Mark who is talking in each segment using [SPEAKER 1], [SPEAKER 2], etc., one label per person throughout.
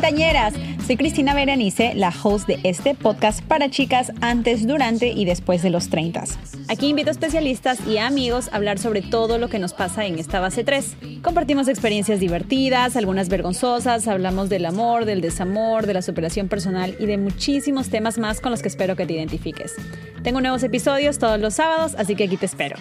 [SPEAKER 1] Treintañeras, soy Cristina Berenice, la host de este podcast para chicas antes, durante y después de los 30. Aquí invito a especialistas y amigos a hablar sobre todo lo que nos pasa en esta base 3. Compartimos experiencias divertidas, algunas vergonzosas, hablamos del amor, del desamor, de la superación personal y de muchísimos temas más con los que espero que te identifiques. Tengo nuevos episodios todos los sábados, así que aquí te espero.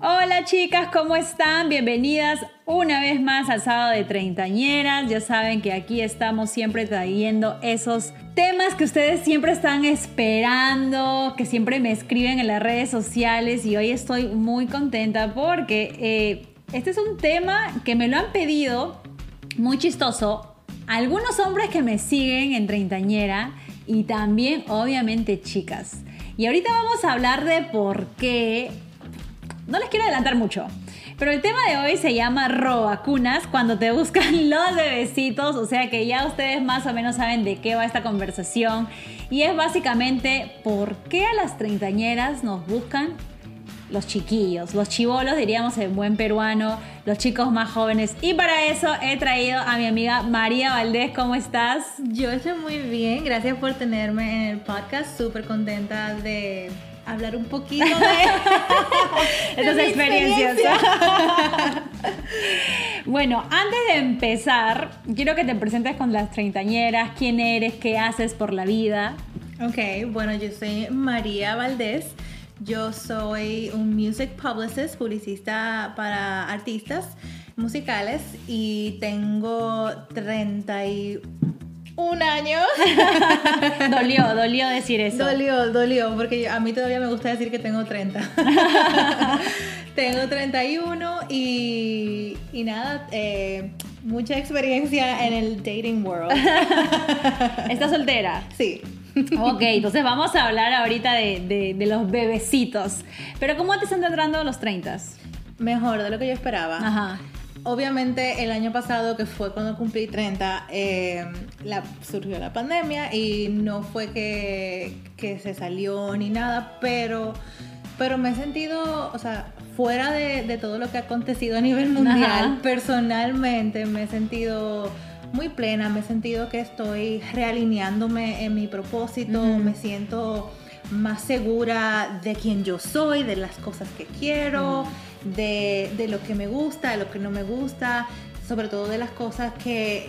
[SPEAKER 1] Hola chicas, ¿cómo están? Bienvenidas una vez más al sábado de treintañeras. Ya saben que aquí estamos siempre trayendo esos temas que ustedes siempre están esperando, que siempre me escriben en las redes sociales y hoy estoy muy contenta porque eh, este es un tema que me lo han pedido muy chistoso. Algunos hombres que me siguen en treintañera y también obviamente chicas. Y ahorita vamos a hablar de por qué no les quiero adelantar mucho. Pero el tema de hoy se llama robacunas, cuando te buscan los bebecitos, o sea que ya ustedes más o menos saben de qué va esta conversación. Y es básicamente por qué a las treintañeras nos buscan los chiquillos, los chivolos, diríamos en buen peruano, los chicos más jóvenes. Y para eso he traído a mi amiga María Valdés. ¿Cómo estás?
[SPEAKER 2] Yo estoy muy bien, gracias por tenerme en el podcast, súper contenta de hablar un poquito de,
[SPEAKER 1] estas experiencias. bueno, antes de empezar, quiero que te presentes con las treintañeras, quién eres, qué haces por la vida.
[SPEAKER 2] Ok, bueno, yo soy María Valdés. Yo soy un music publicist, publicista para artistas musicales y tengo 31 un año.
[SPEAKER 1] dolió, dolió decir eso.
[SPEAKER 2] Dolió, dolió, porque a mí todavía me gusta decir que tengo 30. tengo 31 y, y nada, eh, mucha experiencia en el dating world.
[SPEAKER 1] ¿Estás soltera?
[SPEAKER 2] Sí.
[SPEAKER 1] Ok, entonces vamos a hablar ahorita de, de, los bebecitos. Pero ¿cómo te están entrando los 30?
[SPEAKER 2] Mejor de lo que yo esperaba.
[SPEAKER 1] Ajá
[SPEAKER 2] obviamente el año pasado, que fue cuando cumplí 30, eh, la, surgió la pandemia y no fue que, que, se salió ni nada, pero, pero me he sentido, o sea, fuera de, de todo lo que ha acontecido a nivel mundial, personalmente me he sentido muy plena, me he sentido que estoy realineándome en mi propósito, me siento más segura de quién yo soy, de las cosas que quiero de, lo que me gusta, de lo que no me gusta, sobre todo de las cosas que,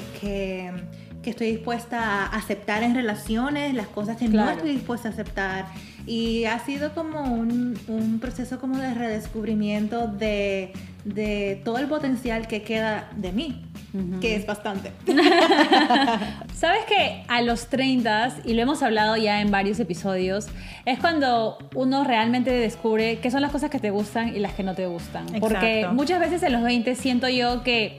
[SPEAKER 2] estoy dispuesta a aceptar en relaciones, las cosas que no estoy dispuesta a aceptar. Y ha sido como un, proceso como de redescubrimiento de, de todo el potencial que queda de mí que es bastante.
[SPEAKER 1] Sabes que a los 30, y lo hemos hablado ya en varios episodios, es cuando uno realmente descubre qué son las cosas que te gustan y las que no te gustan. Porque muchas veces en los 20 siento yo que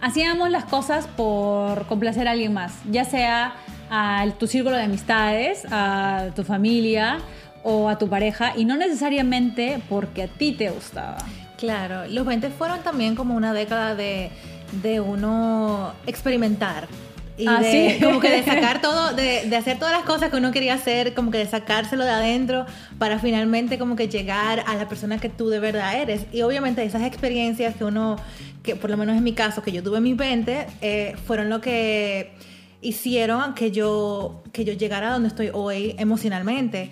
[SPEAKER 1] hacíamos las cosas por complacer a alguien más, ya sea a tu círculo de amistades, a tu familia o a tu pareja, y no necesariamente porque a ti te gustaba.
[SPEAKER 2] Claro, los 20 fueron también como una década de, de uno experimentar. Y
[SPEAKER 1] ah,
[SPEAKER 2] de, como que de sacar todo, de, de, hacer todas las cosas que uno quería hacer, como que de sacárselo de adentro para finalmente como que llegar a la persona que tú de verdad eres. Y obviamente esas experiencias que uno, que por lo menos en mi caso, que yo tuve en mis 20, eh, fueron lo que hicieron que yo, que yo llegara a donde estoy hoy emocionalmente.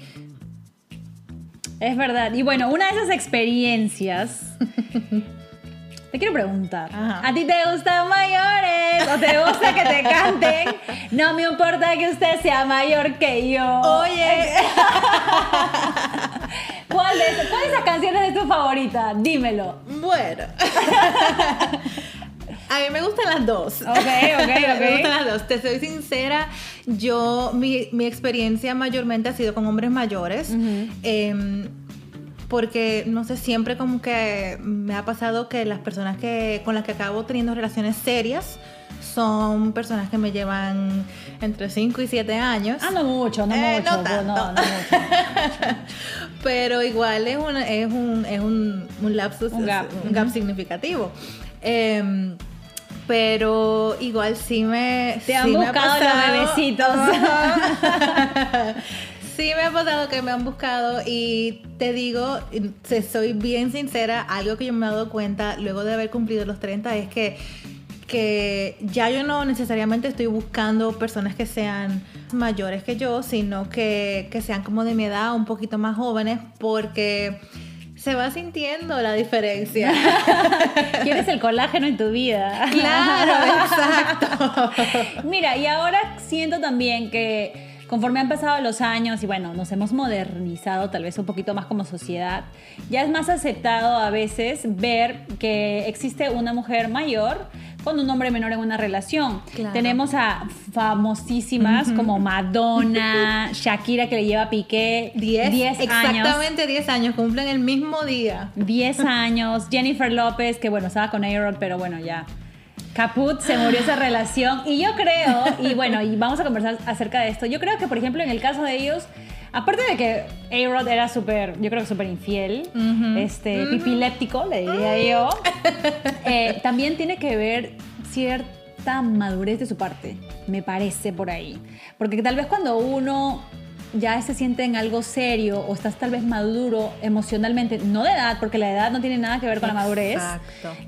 [SPEAKER 1] Es verdad. Y bueno, una de esas experiencias. te quiero preguntar. ¿A ti te gustan mayores? ¿O te gusta que te canten? No me importa que usted sea mayor que yo.
[SPEAKER 2] Oye.
[SPEAKER 1] ¿Cuál de, ¿Cuál de esas canciones es tu favorita? Dímelo.
[SPEAKER 2] Bueno. A mí me gustan las dos.
[SPEAKER 1] Ok, ok, ok.
[SPEAKER 2] me gustan las dos. Te soy sincera, yo, mi, mi experiencia mayormente ha sido con hombres mayores. Em, porque, no sé, siempre como que me ha pasado que las personas que, con las que acabo teniendo relaciones serias son personas que me llevan entre 5 y 7 años.
[SPEAKER 1] Ah, no mucho, no
[SPEAKER 2] eh,
[SPEAKER 1] mucho.
[SPEAKER 2] No, tanto. no, no mucho. Pero igual es un, es un, es un, un lapsus, un gap, un gap significativo. Eh, pero igual sí me.
[SPEAKER 1] Te han buscado los bebecitos.
[SPEAKER 2] Sí me ha pasado que me han buscado y te digo, soy bien sincera, algo que yo me he dado cuenta luego de haber cumplido los 30 es que, que ya yo no necesariamente estoy buscando personas que sean mayores que yo, sino que, que sean como de mi edad, un poquito más jóvenes, porque se va sintiendo la diferencia.
[SPEAKER 1] Quieres el colágeno en tu vida.
[SPEAKER 2] Claro, exacto.
[SPEAKER 1] Mira, y ahora siento también que conforme han pasado los años y bueno, nos hemos modernizado tal vez un poquito más como sociedad, ya es más aceptado a veces ver que existe una mujer mayor con un hombre menor en una relación. Tenemos a famosísimas como Madonna, Shakira que le lleva a Piqué 10 años.
[SPEAKER 2] Exactamente 10 años, cumplen el mismo día.
[SPEAKER 1] 10 años. Jennifer López, que bueno, estaba con a pero bueno, ya Caput se murió esa relación. Y yo creo, y bueno, y vamos a conversar acerca de esto. Yo creo que, por ejemplo, en el caso de ellos, aparte de que A-Rod era súper, yo creo que súper infiel, este, pipiléptico, le diría yo, eh, también tiene que ver cierta madurez de su parte, me parece por ahí. Porque tal vez cuando uno ya se siente en algo serio o estás tal vez maduro emocionalmente, no de edad, porque la edad no tiene nada que ver con la madurez,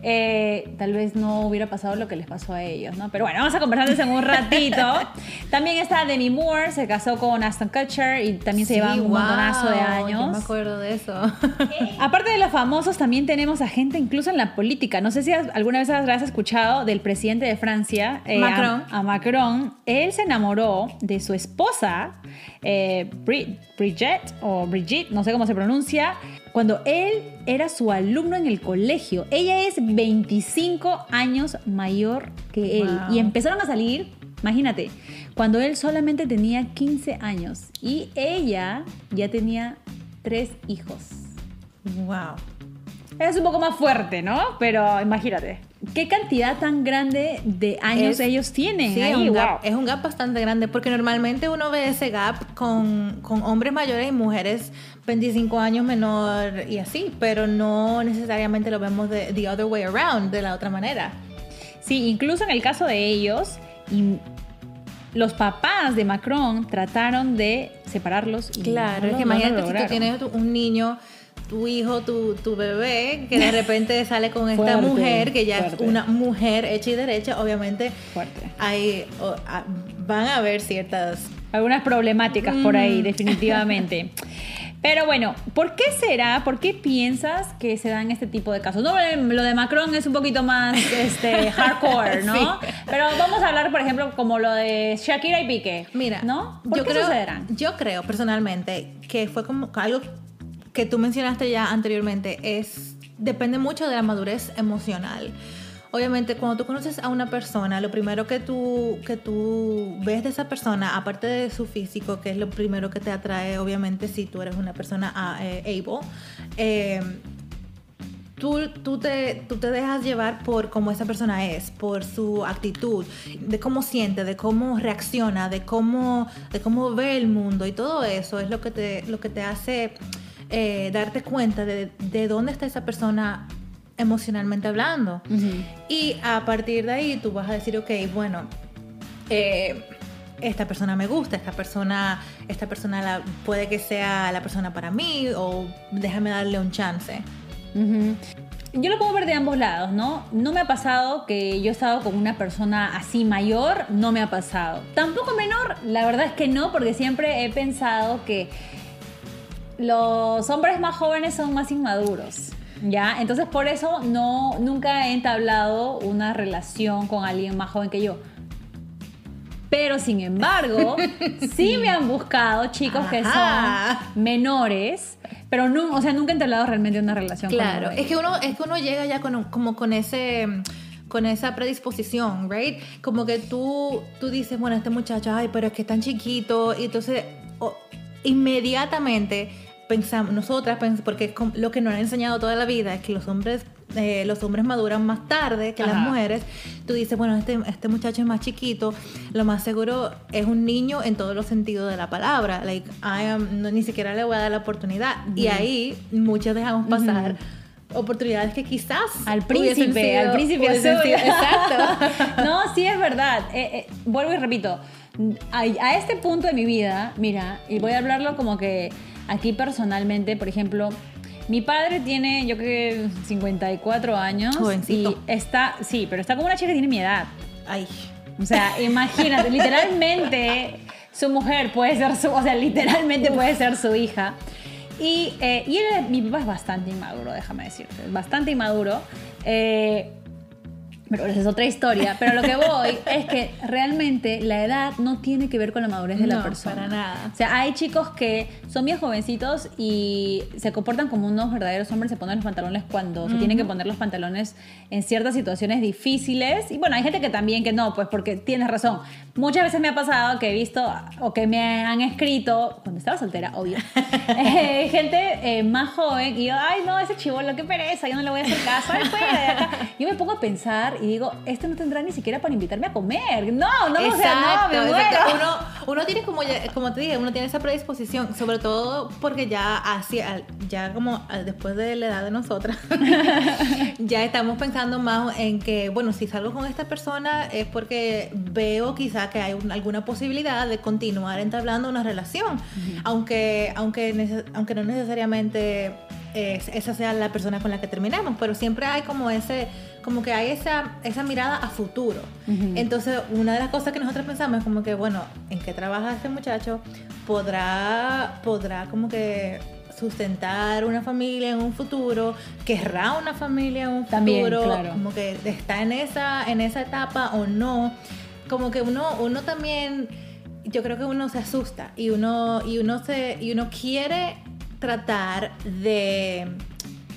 [SPEAKER 1] eh, tal vez no hubiera pasado lo que les pasó a ellos, ¿no? Pero bueno, vamos a conversar en un ratito. también está Demi Moore, se casó con Aston Kutcher y también se llevan un montonazo de años.
[SPEAKER 2] Yo me acuerdo de eso.
[SPEAKER 1] Aparte de los famosos, también tenemos a gente incluso en la política. No sé si alguna vez has escuchado del presidente de Francia,
[SPEAKER 2] eh, Macron.
[SPEAKER 1] A, Macron. Él se enamoró de su esposa. Eh, Bridget o Brigitte, no sé cómo se pronuncia, cuando él era su alumno en el colegio. Ella es 25 años mayor que él y empezaron a salir, imagínate, cuando él solamente tenía 15 años y ella ya tenía tres hijos.
[SPEAKER 2] Wow.
[SPEAKER 1] Es un poco más fuerte, ¿no? Pero imagínate. ¿Qué cantidad tan grande de años ellos tienen?
[SPEAKER 2] Sí, es, un gap, es un gap bastante grande porque normalmente uno ve ese gap con, con, hombres mayores y mujeres 25 años menor y así, pero no necesariamente lo vemos de the other way around, de la otra manera.
[SPEAKER 1] Sí, incluso en el caso de ellos, los papás de Macron trataron de separarlos.
[SPEAKER 2] claro, es que imagínate si tú tienes un niño tu hijo, tu, tu bebé, que de repente sale con esta mujer, que ya es una mujer hecha y derecha, obviamente
[SPEAKER 1] fuerte.
[SPEAKER 2] Hay, van a haber ciertas...
[SPEAKER 1] Algunas problemáticas por ahí, definitivamente. Pero bueno, ¿por qué será? ¿Por qué piensas que se dan este tipo de casos? No, lo de Macron es un poquito más este, hardcore, ¿no? Pero vamos a hablar, por ejemplo, como lo de Shakira y Piqué.
[SPEAKER 2] Mira,
[SPEAKER 1] ¿no?
[SPEAKER 2] ¿Por yo qué creo, Yo creo personalmente que fue como algo que tú mencionaste ya anteriormente es depende mucho de la madurez emocional. Obviamente, cuando tú conoces a una persona, lo primero que tú, que tú ves de esa persona, aparte de su físico, que es lo primero que te atrae, obviamente, si tú eres una persona ah, eh, able, eh, tú, tú, te, tú te dejas llevar por cómo esa persona es, por su actitud, de cómo siente, de cómo reacciona, de cómo, de cómo ve el mundo y todo eso es lo que te, lo que te hace eh, darte cuenta de, dónde está esa persona emocionalmente hablando. Y a partir de ahí tú vas a decir, ok, bueno, eh, esta persona me gusta, esta persona, esta persona la, puede que sea la persona para mí o déjame darle un chance.
[SPEAKER 1] Yo lo puedo ver de ambos lados, ¿no? No me ha pasado que yo he estado con una persona así mayor, no me ha pasado. Tampoco menor, la verdad es que no, porque siempre he pensado que los hombres más jóvenes son más inmaduros. ¿Ya? Entonces por eso no, nunca he entablado una relación con alguien más joven que yo. Pero sin embargo, sí me han buscado chicos que son menores, pero no, o sea, nunca he entablado realmente una relación
[SPEAKER 2] claro, con Claro, es que uno es que uno llega ya con como con ese con esa predisposición, right? Como que tú tú dices, bueno, este muchacho, ay, pero es que es tan chiquito y entonces inmediatamente pensamos, nosotras, porque lo que nos han enseñado toda la vida es que los hombres, eh, los hombres maduran más tarde que las mujeres. Tú dices, bueno, este, este muchacho es más chiquito, lo más seguro es un niño en todos los sentidos de la palabra. Like, no, ni siquiera le voy a dar la oportunidad. Y ahí muchos dejamos pasar. oportunidades que quizás
[SPEAKER 1] al príncipe, al príncipe azul. Exacto. no, sí es verdad. Eh, eh, vuelvo y repito, a, a este punto de mi vida, mira, y voy a hablarlo como que aquí personalmente, por ejemplo, mi padre tiene, yo creo que 54 años.
[SPEAKER 2] Jovencito.
[SPEAKER 1] Y está, sí, pero está como una chica que tiene mi edad.
[SPEAKER 2] Ay.
[SPEAKER 1] O sea, imagínate, literalmente su mujer puede ser su, o sea, literalmente puede ser su hija. Y, eh, y él, mi papá es bastante inmaduro, déjame decirte, bastante inmaduro. Eh, pero esa es otra historia. Pero lo que voy es que realmente la edad no tiene que ver con la madurez de la
[SPEAKER 2] No,
[SPEAKER 1] persona.
[SPEAKER 2] para nada.
[SPEAKER 1] O sea, hay chicos que son bien jovencitos y se comportan como unos verdaderos hombres, se ponen los pantalones cuando se tienen que poner los pantalones en ciertas situaciones difíciles. Y bueno, hay gente que también que no, pues porque tienes razón. Muchas veces me ha pasado que he visto o que me han escrito, cuando estaba soltera, obvio, eh, gente eh, más joven y yo, ay, no, ese chivolo, qué pereza, yo no le voy a hacer caso, ay, fuera de acá. Yo me pongo a pensar y digo, este no tendrá ni siquiera para invitarme a comer. No, no, o sea, no, me muero.
[SPEAKER 2] exacto. Uno, uno tiene como, ya- como te dije, uno tiene esa predisposición, sobre todo porque ya hacia, ya como al- después de la edad de nosotras, ya estamos pensando más en que, bueno, si salgo con esta persona es porque veo quizá que hay un- alguna posibilidad de continuar entablando una relación, aunque, aunque, aunque no necesariamente esa sea la persona con la que terminamos, pero siempre hay como ese, como que hay esa, esa mirada a futuro. Entonces, una de las cosas que nosotros pensamos es como que, bueno, ¿en qué trabaja este muchacho? ¿Podrá, podrá como que sustentar una familia en un futuro? ¿Querrá una familia en un
[SPEAKER 1] También,
[SPEAKER 2] futuro?
[SPEAKER 1] claro.
[SPEAKER 2] Como que está en esa, en esa etapa o no. Como que uno, uno también, yo creo que uno se asusta y uno, y uno, se, y uno quiere tratar de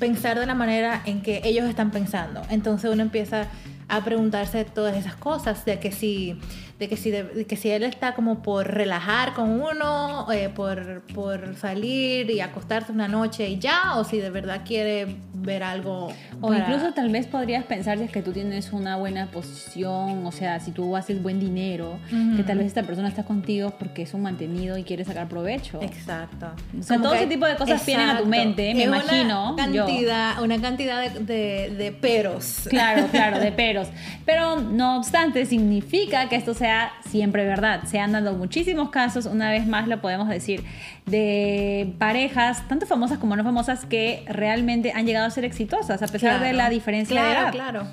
[SPEAKER 2] pensar de la manera en que ellos están pensando. Entonces uno empieza a preguntarse todas esas cosas de que si de que si de, de que si él está como por relajar con uno eh, por, por salir y acostarse una noche y ya o si de verdad quiere ver algo
[SPEAKER 1] O
[SPEAKER 2] para-
[SPEAKER 1] incluso tal vez podrías pensar si es que tú tienes una buena posición, o sea, si tú haces buen dinero,
[SPEAKER 2] Ujú.
[SPEAKER 1] que tal vez esta persona está contigo porque es un mantenido y quiere sacar provecho.
[SPEAKER 2] Exacto.
[SPEAKER 1] O sea, todo ese tipo de cosas vienen a tu mente, me
[SPEAKER 2] Es
[SPEAKER 1] imagino,
[SPEAKER 2] Una
[SPEAKER 1] yo.
[SPEAKER 2] cantidad, una cantidad de, de- de peros.
[SPEAKER 1] Claro, claro, de peros. Pero no obstante, significa que esto sea siempre verdad. Se han dado muchísimos casos, una vez más lo podemos decir, de parejas, tanto famosas como no famosas, que realmente han llegado a ser exitosas, a pesar de la diferencia
[SPEAKER 2] claro,
[SPEAKER 1] de edad.
[SPEAKER 2] Claro,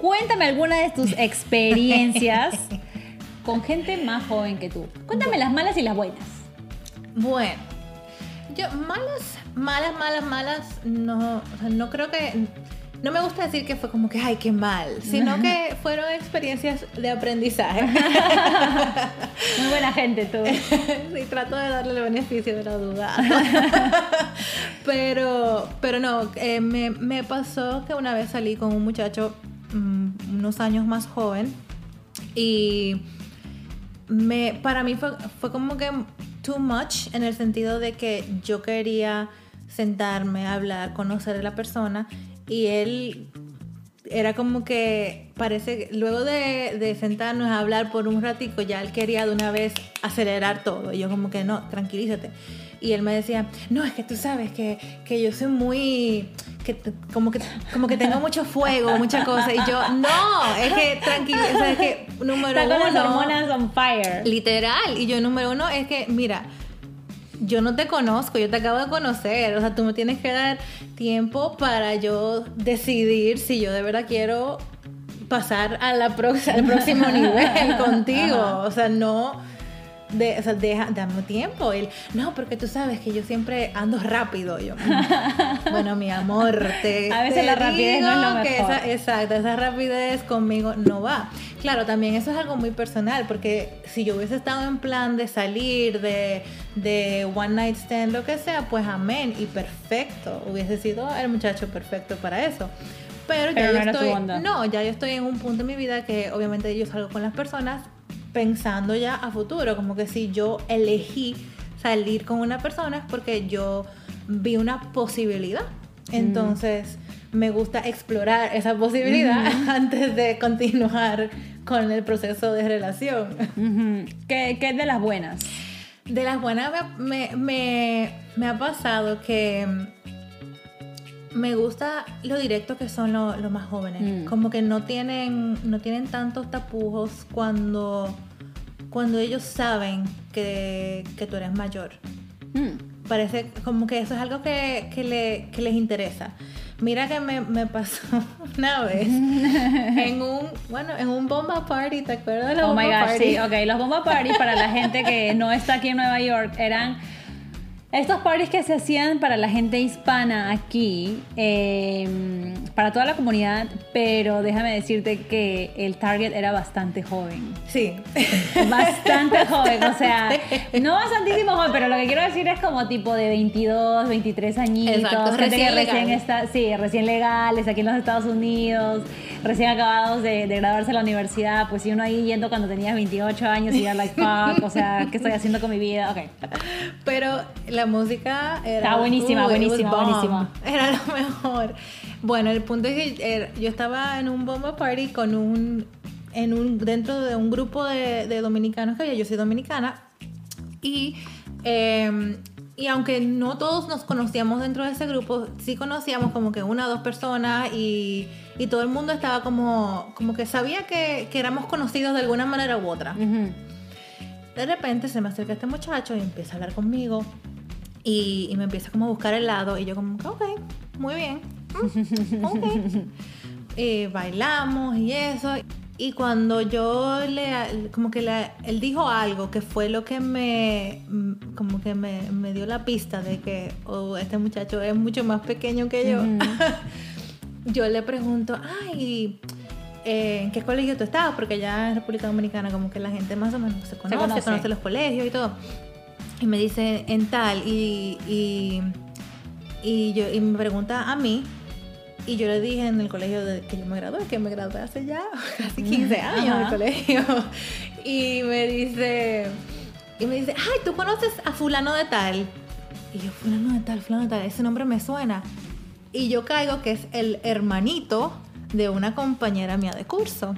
[SPEAKER 1] Cuéntame alguna de tus experiencias con gente más joven que tú. Cuéntame las malas y las buenas.
[SPEAKER 2] Bueno, yo malas, malas, malas, malas, no, o sea, no creo que, no me gusta decir que fue como que, ay, qué mal, sino que fueron experiencias de aprendizaje.
[SPEAKER 1] Muy buena gente tú.
[SPEAKER 2] sí, trato de darle el beneficio de la duda. pero, pero no, eh, me, me pasó que una vez salí con un muchacho mm, unos años más joven y me, para mí fue, fue como que too much en el sentido de que yo quería sentarme, hablar, conocer a la persona y él era como que parece que luego de, de sentarnos a hablar por un ratico ya él quería de una vez acelerar todo y yo como que no, tranquilízate. Y él me decía, no, es que tú sabes que, que yo soy muy, que como que, como que tengo mucho fuego, mucha cosa. Y yo, no, es que tranquilo, o sea, es que número
[SPEAKER 1] Está con
[SPEAKER 2] uno,
[SPEAKER 1] las hormonas on fire.
[SPEAKER 2] Literal. Y yo, número uno, es que, mira, yo no te conozco, yo te acabo de conocer. O sea, tú me tienes que dar tiempo para yo decidir si yo de verdad quiero pasar a la al próximo nivel contigo.
[SPEAKER 1] Ajá.
[SPEAKER 2] O sea, no. De, o sea, deja, dame tiempo. Él, no, porque tú sabes que yo siempre ando rápido. Yo, "Mm, bueno, mi amor, te.
[SPEAKER 1] A veces
[SPEAKER 2] te
[SPEAKER 1] la rapidez no es lo
[SPEAKER 2] digo que
[SPEAKER 1] mejor.
[SPEAKER 2] esa- Exacto, esa rapidez conmigo no va. Claro, también eso es algo muy personal, porque si yo hubiese estado en plan de salir, de, de one night stand, lo que sea, pues amén, y perfecto, hubiese sido el muchacho perfecto para eso. Pero, ya
[SPEAKER 1] no
[SPEAKER 2] yo estoy, no, ya yo estoy en un punto en mi vida que obviamente yo salgo con las personas pensando ya a futuro, como que si yo elegí salir con una persona es porque yo vi una posibilidad. Entonces, me gusta explorar esa posibilidad antes de continuar con el proceso de relación.
[SPEAKER 1] ¿Qué, qué es de las buenas?
[SPEAKER 2] De las buenas me, me, me- me ha pasado que me gusta lo directo que son lo- los más jóvenes.
[SPEAKER 1] Mm.
[SPEAKER 2] Como que no tienen, no tienen tantos tapujos cuando, cuando ellos saben que, que tú eres mayor.
[SPEAKER 1] Mm.
[SPEAKER 2] Parece como que eso es algo que, que, le- que les interesa. Mira que me, me pasó una vez en un, bueno, en un bomba party, ¿te acuerdas de la
[SPEAKER 1] Oh my
[SPEAKER 2] bomba
[SPEAKER 1] gosh,
[SPEAKER 2] party?
[SPEAKER 1] sí, ok. Los bomba parties para la gente que no está aquí en Nueva York eran estos parties que se hacían para la gente hispana aquí, eh, para toda la comunidad, pero déjame decirte que el target era bastante joven.
[SPEAKER 2] Sí.
[SPEAKER 1] Bastante joven, o sea, no bastantísimo joven, pero lo que quiero decir es como tipo de 22, 23 añitos,
[SPEAKER 2] Exacto,
[SPEAKER 1] gente
[SPEAKER 2] recién
[SPEAKER 1] que recién
[SPEAKER 2] legal.
[SPEAKER 1] está, sí, recién legales aquí en los Estados Unidos, recién acabados de, de graduarse de la universidad, pues y uno ahí yendo cuando tenías 28 años y era like, fuck, o sea, ¿qué estoy haciendo con mi vida? Ok.
[SPEAKER 2] Pero la música era.
[SPEAKER 1] Estaba buenísima,
[SPEAKER 2] was
[SPEAKER 1] buenísima, buenísima.
[SPEAKER 2] Era lo mejor. Bueno, el punto es que era- yo estaba en un bomba party con un. En un, dentro de un grupo de, de dominicanos que había, yo soy dominicana, y, eh, y aunque no todos nos conocíamos dentro de ese grupo, sí conocíamos como que una o dos personas y, y todo el mundo estaba como, como que sabía que, que éramos conocidos de alguna manera u otra.
[SPEAKER 1] Ujú.
[SPEAKER 2] De repente se me acerca este muchacho y empieza a hablar conmigo y, y me empieza como a buscar helado y yo como, que, ok, muy bien, mm, ok. Y bailamos y eso. Y cuando yo le, como que le- él dijo algo que fue lo que me, mm, como que me, me dio la pista de que oh, este muchacho es mucho más pequeño que yo. yo le pregunto, ay, eh, ¿en qué colegio tú estabas? Porque allá en República Dominicana como que la gente más o menos se conoce,
[SPEAKER 1] conoce.
[SPEAKER 2] conoce, los colegios y todo. Y me dice, en tal, y, y, y, yo, y me pregunta a mí, y yo le dije en el colegio de que yo me gradué, que me gradué hace ya casi 15 años
[SPEAKER 1] Ajá.
[SPEAKER 2] del colegio. Y me dice, y me dice, ay, ¿tú conoces a fulano de tal? Y yo, fulano de tal, fulano de tal, ese nombre me suena. Y yo caigo que es el hermanito de una compañera mía de curso.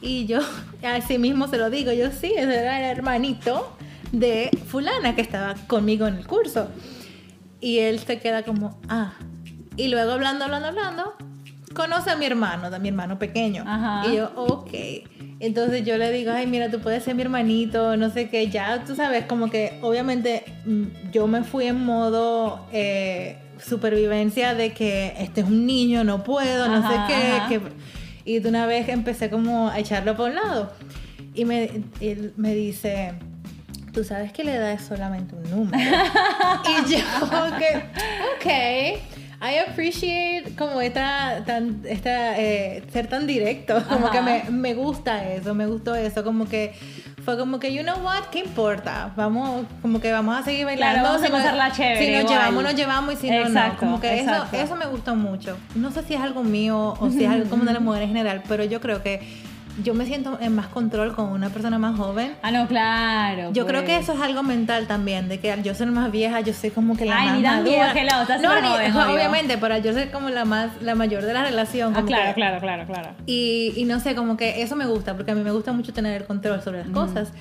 [SPEAKER 2] Y yo, así mismo se lo digo, yo sí, ese era el hermanito de fulana que estaba conmigo en el curso. Y él se queda como, ah. Y luego hablando, hablando, hablando, conoce a mi hermano, a mi hermano pequeño.
[SPEAKER 1] Ajá.
[SPEAKER 2] Y yo, ok. Entonces yo le digo, ay, mira, tú puedes ser mi hermanito, no sé qué, ya tú sabes, como que obviamente mm, yo me fui en modo eh, supervivencia de que este es un niño, no puedo, no
[SPEAKER 1] Ajá,
[SPEAKER 2] sé qué, que y de una vez empecé como a echarlo por un lado. Y me, él me dice, tú sabes que la edad es solamente un número. y yo como que, ok. I appreciate como esta, tan, esta eh, ser tan directo, como
[SPEAKER 1] Ajá.
[SPEAKER 2] que me, me gusta eso, me gustó eso, como que fue como que, you know what, ¿qué importa? Vamos, como que vamos a seguir bailando.
[SPEAKER 1] Claro, vamos a
[SPEAKER 2] si nos-
[SPEAKER 1] pasarla chévere,
[SPEAKER 2] Si nos
[SPEAKER 1] igual.
[SPEAKER 2] llevamos, nos llevamos y si no, no.
[SPEAKER 1] Exacto,
[SPEAKER 2] Como que eso, me gustó mucho. No sé si es algo mío o si es algo como de la mujer en general, pero yo creo que yo me siento en más control con una persona más joven.
[SPEAKER 1] Ah, no, claro.
[SPEAKER 2] Yo creo que
[SPEAKER 1] pues.
[SPEAKER 2] eso es algo mental también, de que al yo ser más vieja, yo soy como que la
[SPEAKER 1] Ay,
[SPEAKER 2] más
[SPEAKER 1] ni tan vieja, que la otra,
[SPEAKER 2] no, ni-
[SPEAKER 1] joven, obvio.
[SPEAKER 2] obviamente, pero al yo ser como la más, la mayor de la relación.
[SPEAKER 1] Ah, claro,
[SPEAKER 2] que-
[SPEAKER 1] claro, claro, claro.
[SPEAKER 2] y, y no sé, como que eso me gusta, porque a mí me gusta mucho tener el control sobre las cosas.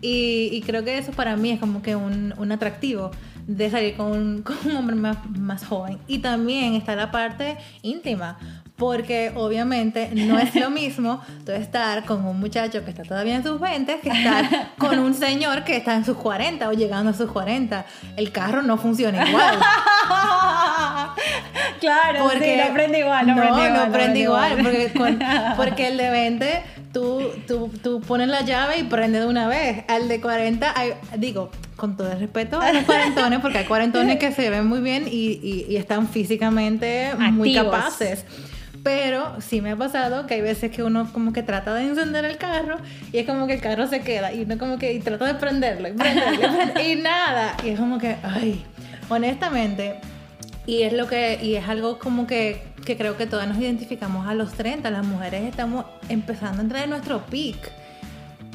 [SPEAKER 2] Y, y creo que eso para mí es como que un, un atractivo de salir con un, con un hombre más, más joven. Y también está la parte íntima, porque obviamente no es lo mismo tú estar con un muchacho que está todavía en sus 20 que estar con un señor que está en sus 40 o llegando a sus 40. El carro no funciona igual.
[SPEAKER 1] claro,
[SPEAKER 2] Porque
[SPEAKER 1] sí, no prende igual, no, prende igual.
[SPEAKER 2] no prende igual, porque, con- porque el de 20 tú, tú, tú pones la llave y prende de una vez. Al de 40, hay- digo, con todo el respeto a los cuarentones, porque hay cuarentones que se ven muy bien y, y- y están físicamente muy capaces. Pero sí me ha pasado que hay veces que uno como que trata de encender el carro y es como que el carro se queda y uno como que y trata de prenderlo y prenderlo nada. Y es como que, ay, honestamente, y es lo que, y es algo como que, que creo que todas nos identificamos a los 30, las mujeres estamos empezando a entrar en nuestro peak.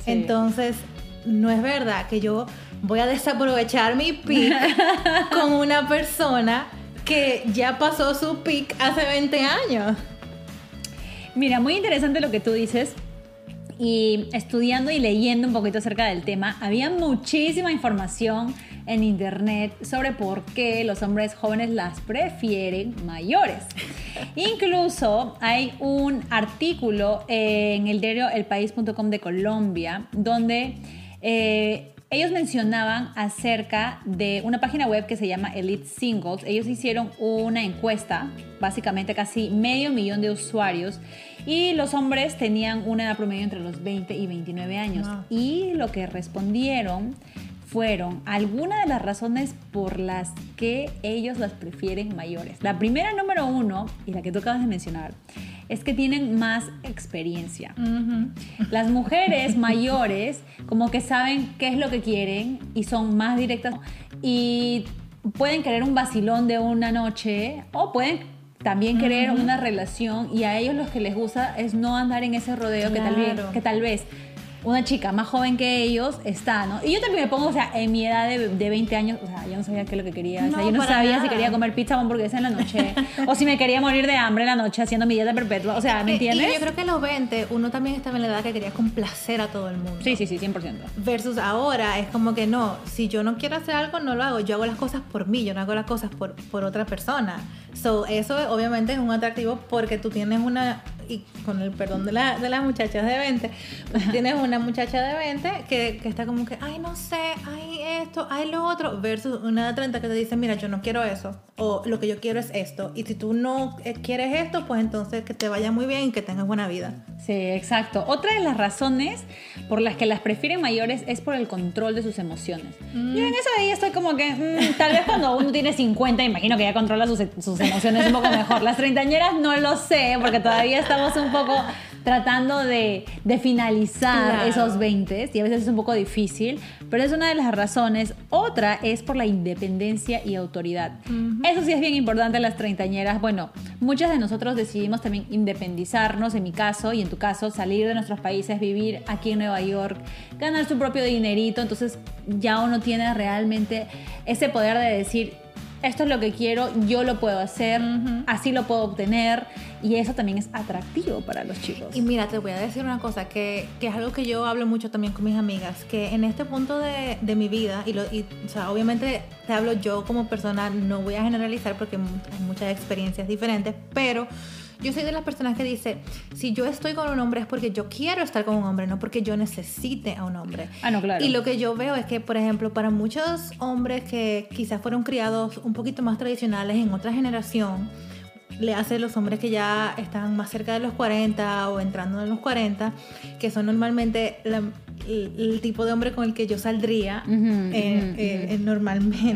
[SPEAKER 1] Sí.
[SPEAKER 2] Entonces, no es verdad que yo voy a desaprovechar mi peak con una persona que ya pasó su peak hace 20 años.
[SPEAKER 1] Mira, muy interesante lo que tú dices. y estudiando y leyendo un poquito acerca del tema, había muchísima información en internet sobre por qué los hombres jóvenes las prefieren mayores. Incluso hay un artículo en el diario elpaís.com de Colombia donde eh, ellos mencionaban acerca de una página web que se llama Elite Singles. Ellos hicieron una encuesta, básicamente casi medio millón de usuarios, y los hombres tenían una edad promedio entre los 20 y 29 años. Y lo que respondieron fueron algunas de las razones por las que ellos las prefieren mayores. La primera número uno, y la que tú acabas de mencionar, es que tienen más experiencia. Las mujeres mayores como que saben qué es lo que quieren y son más directas y pueden querer un vacilón de una noche o pueden también querer una relación y a ellos lo que les gusta es no andar en ese rodeo que, tal vez, que tal vez una chica más joven que ellos está, ¿no? Y yo también me pongo, o sea, en mi edad de, de 20 años, o sea, yo no sabía qué es lo que quería. o sea, yo no sabía si quería comer pizza o hamburguesa en la noche. o si me quería morir de hambre en la noche haciendo mi dieta perpetua. O sea, ¿me entiendes?
[SPEAKER 2] Y yo creo que a los 20 uno también estaba en la edad que quería complacer a todo el mundo.
[SPEAKER 1] Sí, sí, sí, 100%.
[SPEAKER 2] Versus ahora es como que no, si yo no quiero hacer algo, no lo hago. Yo hago las cosas por mí, yo no hago las cosas por, por otra persona. So, eso obviamente es un atractivo porque tú tienes una y con el perdón de, la, de las muchachas de 20, pues tienes una muchacha de 20 que, que, está como que, ay, no sé, ay, esto, ay, lo otro, versus una de 30 que te dice, mira, yo no quiero eso, o lo que yo quiero es esto, y si tú no eh, quieres esto, pues entonces que te vaya muy bien y que tengas buena vida.
[SPEAKER 1] Sí, exacto. Otra de las razones por las que las prefieren mayores es por el control de sus emociones. Mm. Yo en eso ahí estoy como que, mm, tal vez cuando uno tiene 50, imagino que ya controla sus, sus emociones un poco mejor. Las treintañeras no lo sé, porque todavía estamos un poco tratando de, finalizar esos 20 y a veces es un poco difícil, pero es una de las razones. Otra es por la independencia y autoridad. Eso sí es bien importante en las treintañeras. Bueno, muchas de nosotros decidimos también independizarnos, en mi caso y en tu caso, salir de nuestros países, vivir aquí en Nueva York, ganar su propio dinerito, entonces ya uno tiene realmente ese poder de decir, esto es lo que quiero, yo lo puedo hacer, así lo puedo obtener y eso también es atractivo para los chicos.
[SPEAKER 2] Y mira, te voy a decir una cosa que, que es algo que yo hablo mucho también con mis amigas, que en este punto de, de mi vida, y, lo, y o sea, obviamente te hablo yo como persona, no voy a generalizar porque hay muchas experiencias diferentes, pero yo soy de las personas que dice, si yo estoy con un hombre es porque yo quiero estar con un hombre, no porque yo necesite a un hombre.
[SPEAKER 1] Ah, no, claro.
[SPEAKER 2] Y lo que yo veo es que, por ejemplo, para muchos hombres que quizás fueron criados un poquito más tradicionales en otra generación, le hace los hombres que ya están más cerca de los 40 o entrando en los 40, que son normalmente el, tipo de hombre con el que yo saldría normalmente.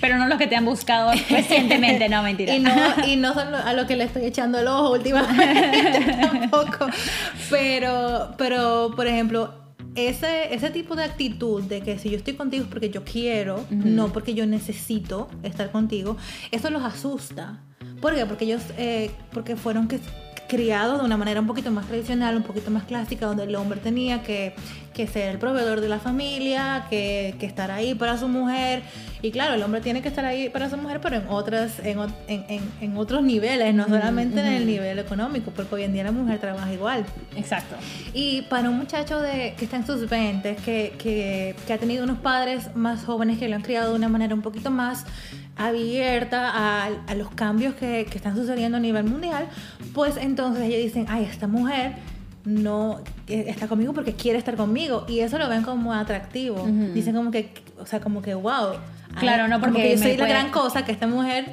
[SPEAKER 1] Pero no los que te han buscado recientemente, no, mentira.
[SPEAKER 2] Y no, y no son a los que le estoy echando el ojo últimamente tampoco. Pero, pero, por ejemplo, ese, ese tipo de actitud de que si yo estoy contigo es porque yo quiero, no porque yo necesito estar contigo, eso los asusta. ¿Por qué? Porque ellos, eh, porque fueron que criado de una manera un poquito más tradicional, un poquito más clásica, donde el hombre tenía que, que ser el proveedor de la familia, que, que, estar ahí para su mujer. Y claro, el hombre tiene que estar ahí para su mujer, pero en, otras, en, en, en otros niveles, no solamente en el nivel económico, porque hoy en día la mujer trabaja igual.
[SPEAKER 1] Exacto.
[SPEAKER 2] Y para un muchacho de, que está en sus 20, que, que, que ha tenido unos padres más jóvenes que lo han criado de una manera un poquito más abierta a, a los cambios que, que, están sucediendo a nivel mundial, pues entonces ellos dicen, ay, esta mujer no está conmigo porque quiere estar conmigo y eso lo ven como atractivo. Dicen como que, o sea, como que, wow.
[SPEAKER 1] Claro, no porque
[SPEAKER 2] yo soy la gran cosa que esta mujer,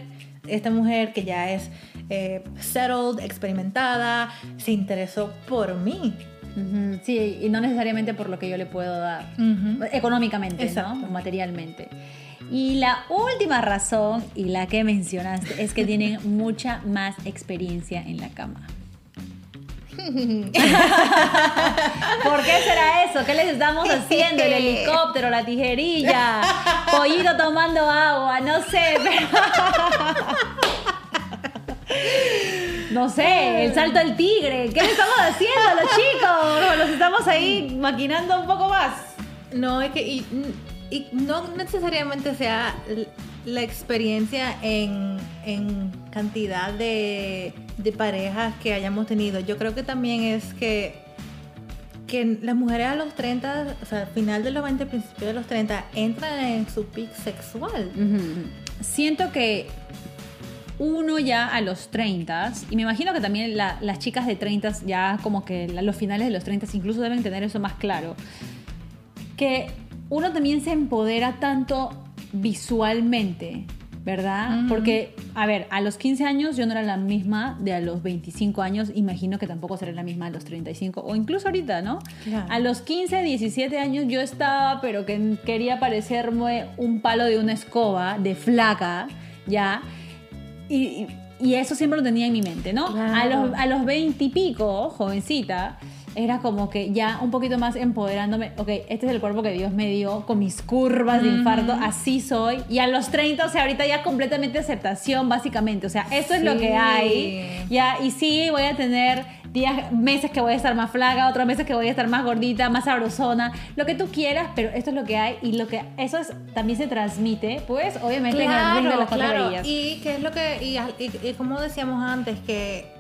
[SPEAKER 2] esta mujer que ya es eh, settled, experimentada, se interesó por mí.
[SPEAKER 1] Sí, y no necesariamente por lo que yo le puedo dar, económicamente, ¿no? materialmente. Y la última razón, y la que mencionaste, es que tienen mucha más experiencia en la cama. ¿Por qué será eso? ¿Qué les estamos haciendo? ¿El helicóptero, la tijerilla? ¿Pollito tomando agua? No sé. No sé, el salto del tigre. ¿Qué le estamos haciendo a los chicos? Los estamos ahí maquinando un poco más.
[SPEAKER 2] No, es que y no necesariamente sea la experiencia en, cantidad de, parejas que hayamos tenido. Yo creo que también es que que las mujeres a los 30, o sea, al final de los 20, principio de los 30, entran en su pic sexual.
[SPEAKER 1] Siento que uno ya a los 30, y me imagino que también las chicas de 30 ya como que los finales de los 30 incluso deben tener eso más claro, que uno también se empodera tanto visualmente ¿verdad? Porque, a ver, a los 15 años yo no era la misma de a los 25 años, imagino que tampoco seré la misma a los 35 o incluso ahorita, ¿no? A los 15, 17 años yo estaba, pero que quería parecerme un palo de una escoba, de flaca, ¿ya? Y, eso siempre lo tenía en mi mente, ¿no? A, los, a los 20 y pico, jovencita, era como que ya un poquito más empoderándome, ok, este es el cuerpo que Dios me dio con mis curvas de infarto, así soy. Y a los 30, o sea, ahorita ya completamente aceptación, básicamente. O sea, eso es lo que hay. Ya, y sí, voy a tener días, meses que voy a estar más flaca, otros meses que voy a estar más gordita, más sabrosona, lo que tú quieras, pero esto es lo que hay y lo que eso es, también se transmite, pues, obviamente en el ring de las
[SPEAKER 2] claro. Y que es lo que, y, y como decíamos antes, que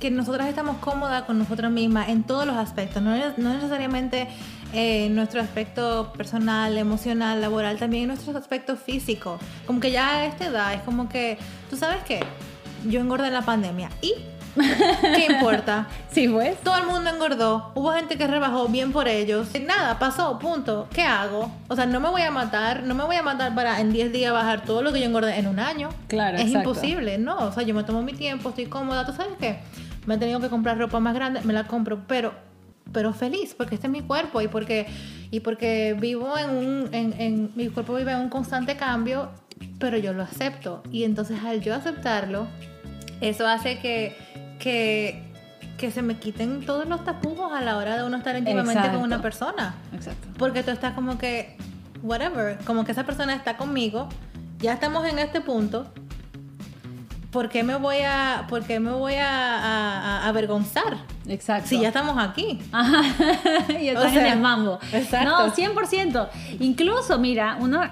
[SPEAKER 2] que nosotras estamos cómodas con nosotras mismas en todos los aspectos, no, no necesariamente en eh, nuestro aspecto personal, emocional, laboral, también en nuestro aspecto físico. Como que ya a esta edad es como que, ¿tú sabes qué? Yo engordé en la pandemia y ¿Qué importa?
[SPEAKER 1] Sí, pues.
[SPEAKER 2] Todo el mundo engordó. Hubo gente que rebajó bien por ellos. Nada, pasó, punto. ¿Qué hago? O sea, no me voy a matar. No me voy a matar para en 10 días bajar todo lo que yo engordé en un año.
[SPEAKER 1] Claro,
[SPEAKER 2] Es imposible, ¿no? O sea, yo me tomo mi tiempo, estoy cómoda. ¿Tú sabes qué? Me he tenido que comprar ropa más grande, me la compro, pero, pero feliz, porque este es mi cuerpo y porque, y porque vivo en un, en, mi cuerpo vive en un constante cambio, pero yo lo acepto. Y entonces al yo aceptarlo, eso hace que, que, que se me quiten todos los tapujos a la hora de uno estar íntimamente con una persona.
[SPEAKER 1] Exacto.
[SPEAKER 2] Porque tú estás como que, whatever, como que esa persona está conmigo, ya estamos en este punto, ¿por qué me voy a, por me voy a, avergonzar?
[SPEAKER 1] Exacto.
[SPEAKER 2] Si ya estamos aquí.
[SPEAKER 1] Ajá. y están en el mambo. Exacto. No, 100%. Incluso, mira, uno,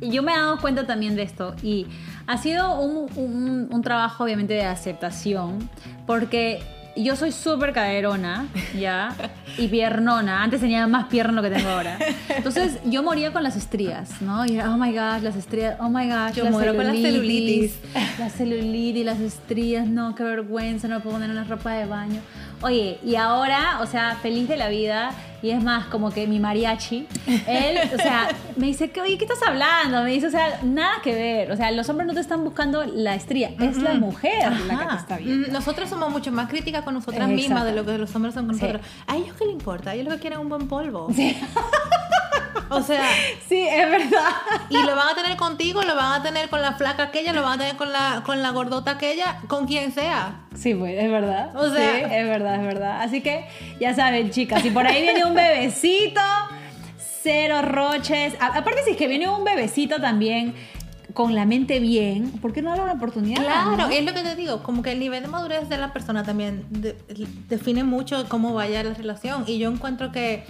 [SPEAKER 1] yo me he dado cuenta también de esto y ha sido un, un trabajo obviamente de aceptación porque yo soy súper caderona, ¿ya? Y piernona. Antes tenía más pierna lo que tengo ahora. Entonces yo moría con las estrías, ¿no? Y era, oh my gosh, las estrías, oh my gosh,
[SPEAKER 2] yo muero con la celulitis.
[SPEAKER 1] La celulitis, las estrías, no, qué vergüenza, no puedo poner una ropa de baño. Oye, y ahora, o sea, feliz de la vida, y es más, como que mi mariachi, él, o sea, me dice, oye, ¿qué estás hablando? Me dice, o sea, nada que ver, o sea, los hombres no te están buscando la estría, es la mujer la que te está viendo.
[SPEAKER 2] Nosotros somos mucho más críticas con nosotras mismas de lo que los hombres son con nosotros. A ellos qué le importa, a ellos lo que quieren es un buen polvo. Sí. O sea,
[SPEAKER 1] sí, es verdad.
[SPEAKER 2] Y lo van a tener contigo, lo van a tener con la flaca aquella, lo van a tener con la, con la gordota aquella, con quien sea.
[SPEAKER 1] Sí, pues, es verdad. O sea, sí, es verdad, es verdad. Así que ya saben, chicas, si por ahí viene un bebecito, cero roches. aparte, si es que viene un bebecito también con la mente bien, ¿por qué no darle una oportunidad?
[SPEAKER 2] Claro, es lo que te digo, como que el nivel de madurez de la persona también define mucho cómo vaya la relación. Y yo encuentro que,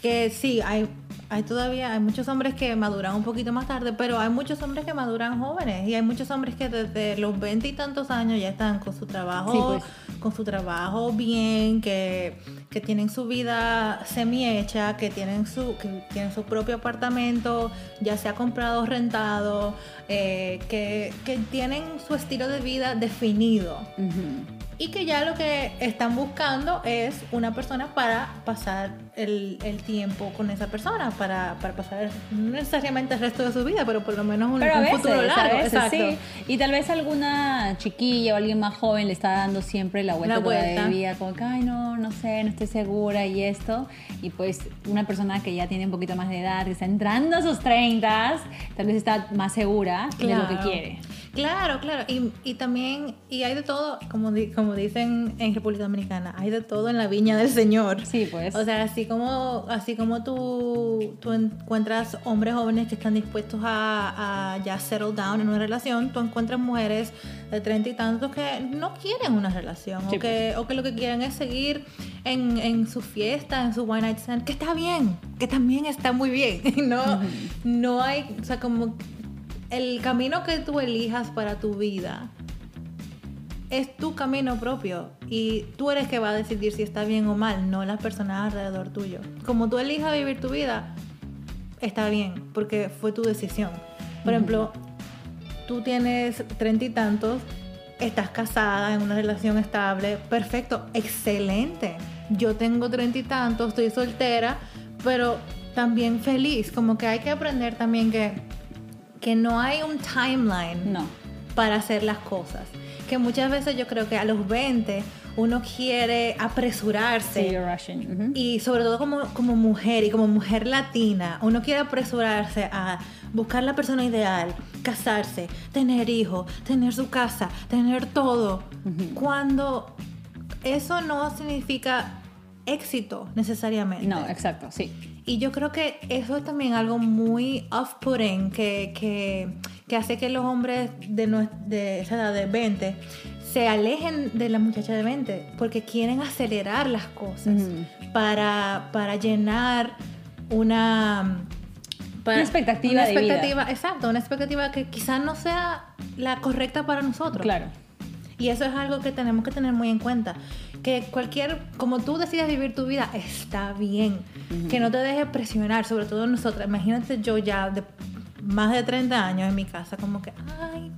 [SPEAKER 2] que sí, hay hay todavía, hay muchos hombres que maduran un poquito más tarde, pero hay muchos hombres que maduran jóvenes y hay muchos hombres que desde los veinte y tantos años ya están con su trabajo, pues. con su trabajo bien, que, que tienen su vida semi hecha, que tienen su, que tienen su propio apartamento, ya sea comprado o rentado, eh, que, que, tienen su estilo de vida definido y que ya lo que están buscando es una persona para pasar el, el tiempo con esa persona, para, para, pasar no necesariamente el resto de su vida, pero por lo menos un, futuro largo. Exacto. Sí.
[SPEAKER 1] Y tal vez alguna chiquilla o alguien más joven le está dando siempre la vuelta, la vuelta. de vida, como que, ay, no, no sé, no estoy segura y esto. Y pues una persona que ya tiene un poquito más de edad, que está entrando a sus 30, tal vez está más segura de lo que quiere.
[SPEAKER 2] Claro, claro. Y, y, también, y hay de todo, como, como dicen en República Dominicana, hay de todo en la viña del Señor.
[SPEAKER 1] Sí, pues.
[SPEAKER 2] O sea, así como, así como tú, tú encuentras hombres jóvenes que están dispuestos a, a, ya settle down en una relación, tú encuentras mujeres de treinta y tantos que no quieren una relación o, que, pues. o que lo que quieren es seguir en, en, su fiesta, en su one night stand, que está bien, que también está muy bien. No, no hay, o sea, como el camino que tú elijas para tu vida es tu camino propio y tú eres que va a decidir si está bien o mal, no las personas alrededor tuyo. Como tú elijas vivir tu vida, está bien, porque fue tu decisión. Por ejemplo, tú tienes treinta y tantos, estás casada en una relación estable, perfecto, excelente. Yo tengo treinta y tantos, estoy soltera, pero también feliz. Como que hay que aprender también que, que no hay un timeline
[SPEAKER 1] No.
[SPEAKER 2] para hacer las cosas. Que muchas veces yo creo que a los 20 uno quiere apresurarse.
[SPEAKER 1] Sí. Ujú.
[SPEAKER 2] Y sobre todo como, como mujer y como mujer latina, uno quiere apresurarse a buscar la persona ideal, casarse, tener hijos, tener su casa, tener todo. Cuando eso no significa éxito necesariamente.
[SPEAKER 1] No, exacto, sí.
[SPEAKER 2] Y yo creo que eso es también algo muy off-putting que, que, que hace que los hombres de, de esa edad de 20 se alejen de la muchacha de 20 porque quieren acelerar las cosas para, para llenar una... para-
[SPEAKER 1] Una expectativa
[SPEAKER 2] una
[SPEAKER 1] de vida.
[SPEAKER 2] expectativa, Exacto, una expectativa que quizás no sea la correcta para nosotros.
[SPEAKER 1] Claro.
[SPEAKER 2] Y eso es algo que tenemos que tener muy en cuenta. Que cualquier, como tú decidas vivir tu vida, está bien. Que no te dejes presionar, sobre todo nosotras. Imagínate yo ya de más de 30 años en mi casa, como que, ay,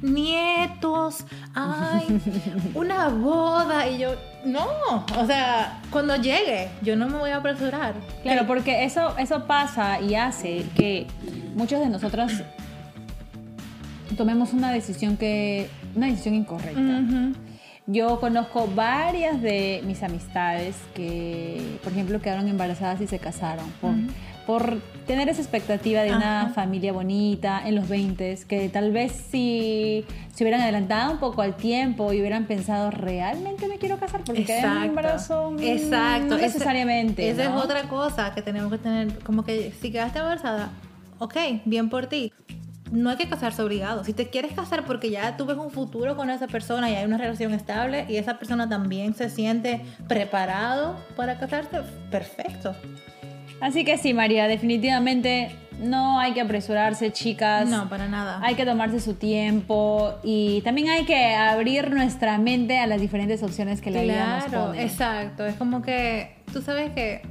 [SPEAKER 2] nietos, ay, una boda. Y yo, no, o sea, cuando llegue, yo no me voy a apresurar.
[SPEAKER 1] Claro, porque eso, eso pasa y hace que muchos de nosotros tomemos una decisión que una decisión incorrecta. Yo conozco varias de mis amistades que, por ejemplo, quedaron embarazadas y se casaron por, por tener esa expectativa de una familia bonita en los 20 que tal vez si se hubieran adelantado un poco al tiempo y hubieran pensado, ¿realmente me quiero casar? Porque quedé en embarazo. Mm,
[SPEAKER 2] Exacto.
[SPEAKER 1] No necesariamente.
[SPEAKER 2] Esa
[SPEAKER 1] ¿no?
[SPEAKER 2] es otra cosa que tenemos que tener, como que si quedaste embarazada, ok, bien por ti. No hay que casarse obligado. Si te quieres casar porque ya tú ves un futuro con esa persona y hay una relación estable y esa persona también se siente preparado para casarse, perfecto.
[SPEAKER 1] Así que sí, María, definitivamente no hay que apresurarse, chicas.
[SPEAKER 2] No, para nada.
[SPEAKER 1] Hay que tomarse su tiempo y también hay que abrir nuestra mente a las diferentes opciones que la vida nos
[SPEAKER 2] Claro,
[SPEAKER 1] pone.
[SPEAKER 2] exacto. Es como que tú sabes que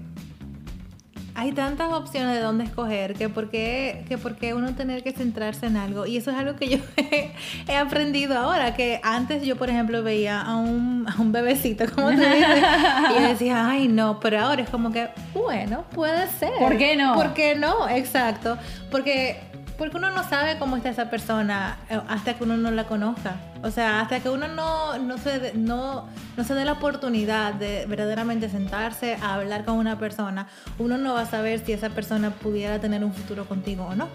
[SPEAKER 2] hay tantas opciones de dónde escoger que por qué, que por qué uno tener que centrarse en algo. Y eso es algo que yo he, he aprendido ahora, que antes yo, por ejemplo, veía a un, a un bebecito, como tú dices, y yo decía, ay, no, pero ahora es como que, bueno, puede ser.
[SPEAKER 1] ¿Por qué no?
[SPEAKER 2] ¿Por qué no? Exacto. Porque, porque uno no sabe cómo está esa persona eh, hasta que uno no la conozca. O sea, hasta que uno no, no, se, no, no se dé la oportunidad de verdaderamente sentarse a hablar con una persona, uno no va a saber si esa persona pudiera tener un futuro contigo o no.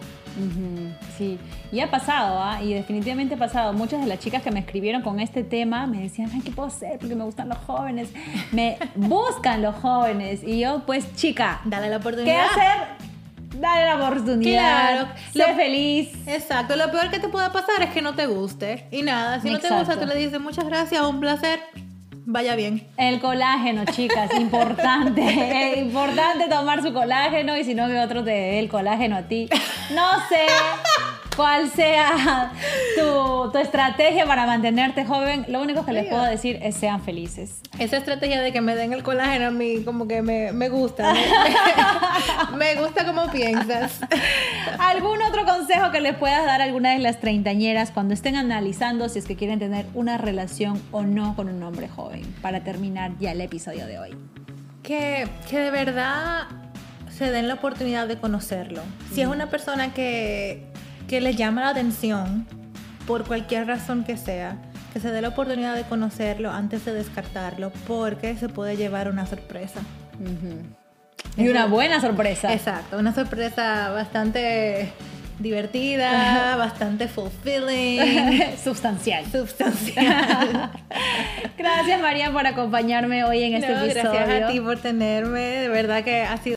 [SPEAKER 1] Sí, y ha pasado, ¿ah? y definitivamente ha pasado. Muchas de las chicas que me escribieron con este tema me decían, ay, ¿qué puedo hacer? Porque me gustan los jóvenes, me buscan los jóvenes. Y yo, pues, chica,
[SPEAKER 2] Dale la
[SPEAKER 1] ¿qué
[SPEAKER 2] oportunidad.
[SPEAKER 1] hacer? Dale la oportunidad,
[SPEAKER 2] Claro.
[SPEAKER 1] sé
[SPEAKER 2] Lo-
[SPEAKER 1] feliz.
[SPEAKER 2] Exacto, lo peor que te puede pasar es que no te guste. Y nada, si no te gusta, tú le dices muchas gracias, un placer, vaya bien.
[SPEAKER 1] El colágeno, chicas, importante. Es importante tomar su colágeno y si no que otro te dé el colágeno a ti. No sé cuál sea tu, tu estrategia para mantenerte joven. Lo único que les puedo decir es sean felices.
[SPEAKER 2] Esa estrategia de que me den el colágeno a mí como que me, me gusta. Me, me gusta como piensas.
[SPEAKER 1] ¿Algún otro consejo que les puedas dar a alguna de las treintañeras cuando estén analizando si es que quieren tener una relación o no con un hombre joven? Para terminar ya el episodio de hoy.
[SPEAKER 2] Que, que de verdad se den la oportunidad de conocerlo. Si es una persona que, que les llama la atención, por cualquier razón que sea, que se dé la oportunidad de conocerlo antes de descartarlo, porque se puede llevar una sorpresa.
[SPEAKER 1] Y una buena sorpresa.
[SPEAKER 2] Exacto, una sorpresa bastante divertida, bastante fulfilling,
[SPEAKER 1] Sustancial.
[SPEAKER 2] sustancial.
[SPEAKER 1] Gracias María por acompañarme hoy en este
[SPEAKER 2] No,
[SPEAKER 1] episodio.
[SPEAKER 2] gracias a ti por tenerme, de verdad que ha sido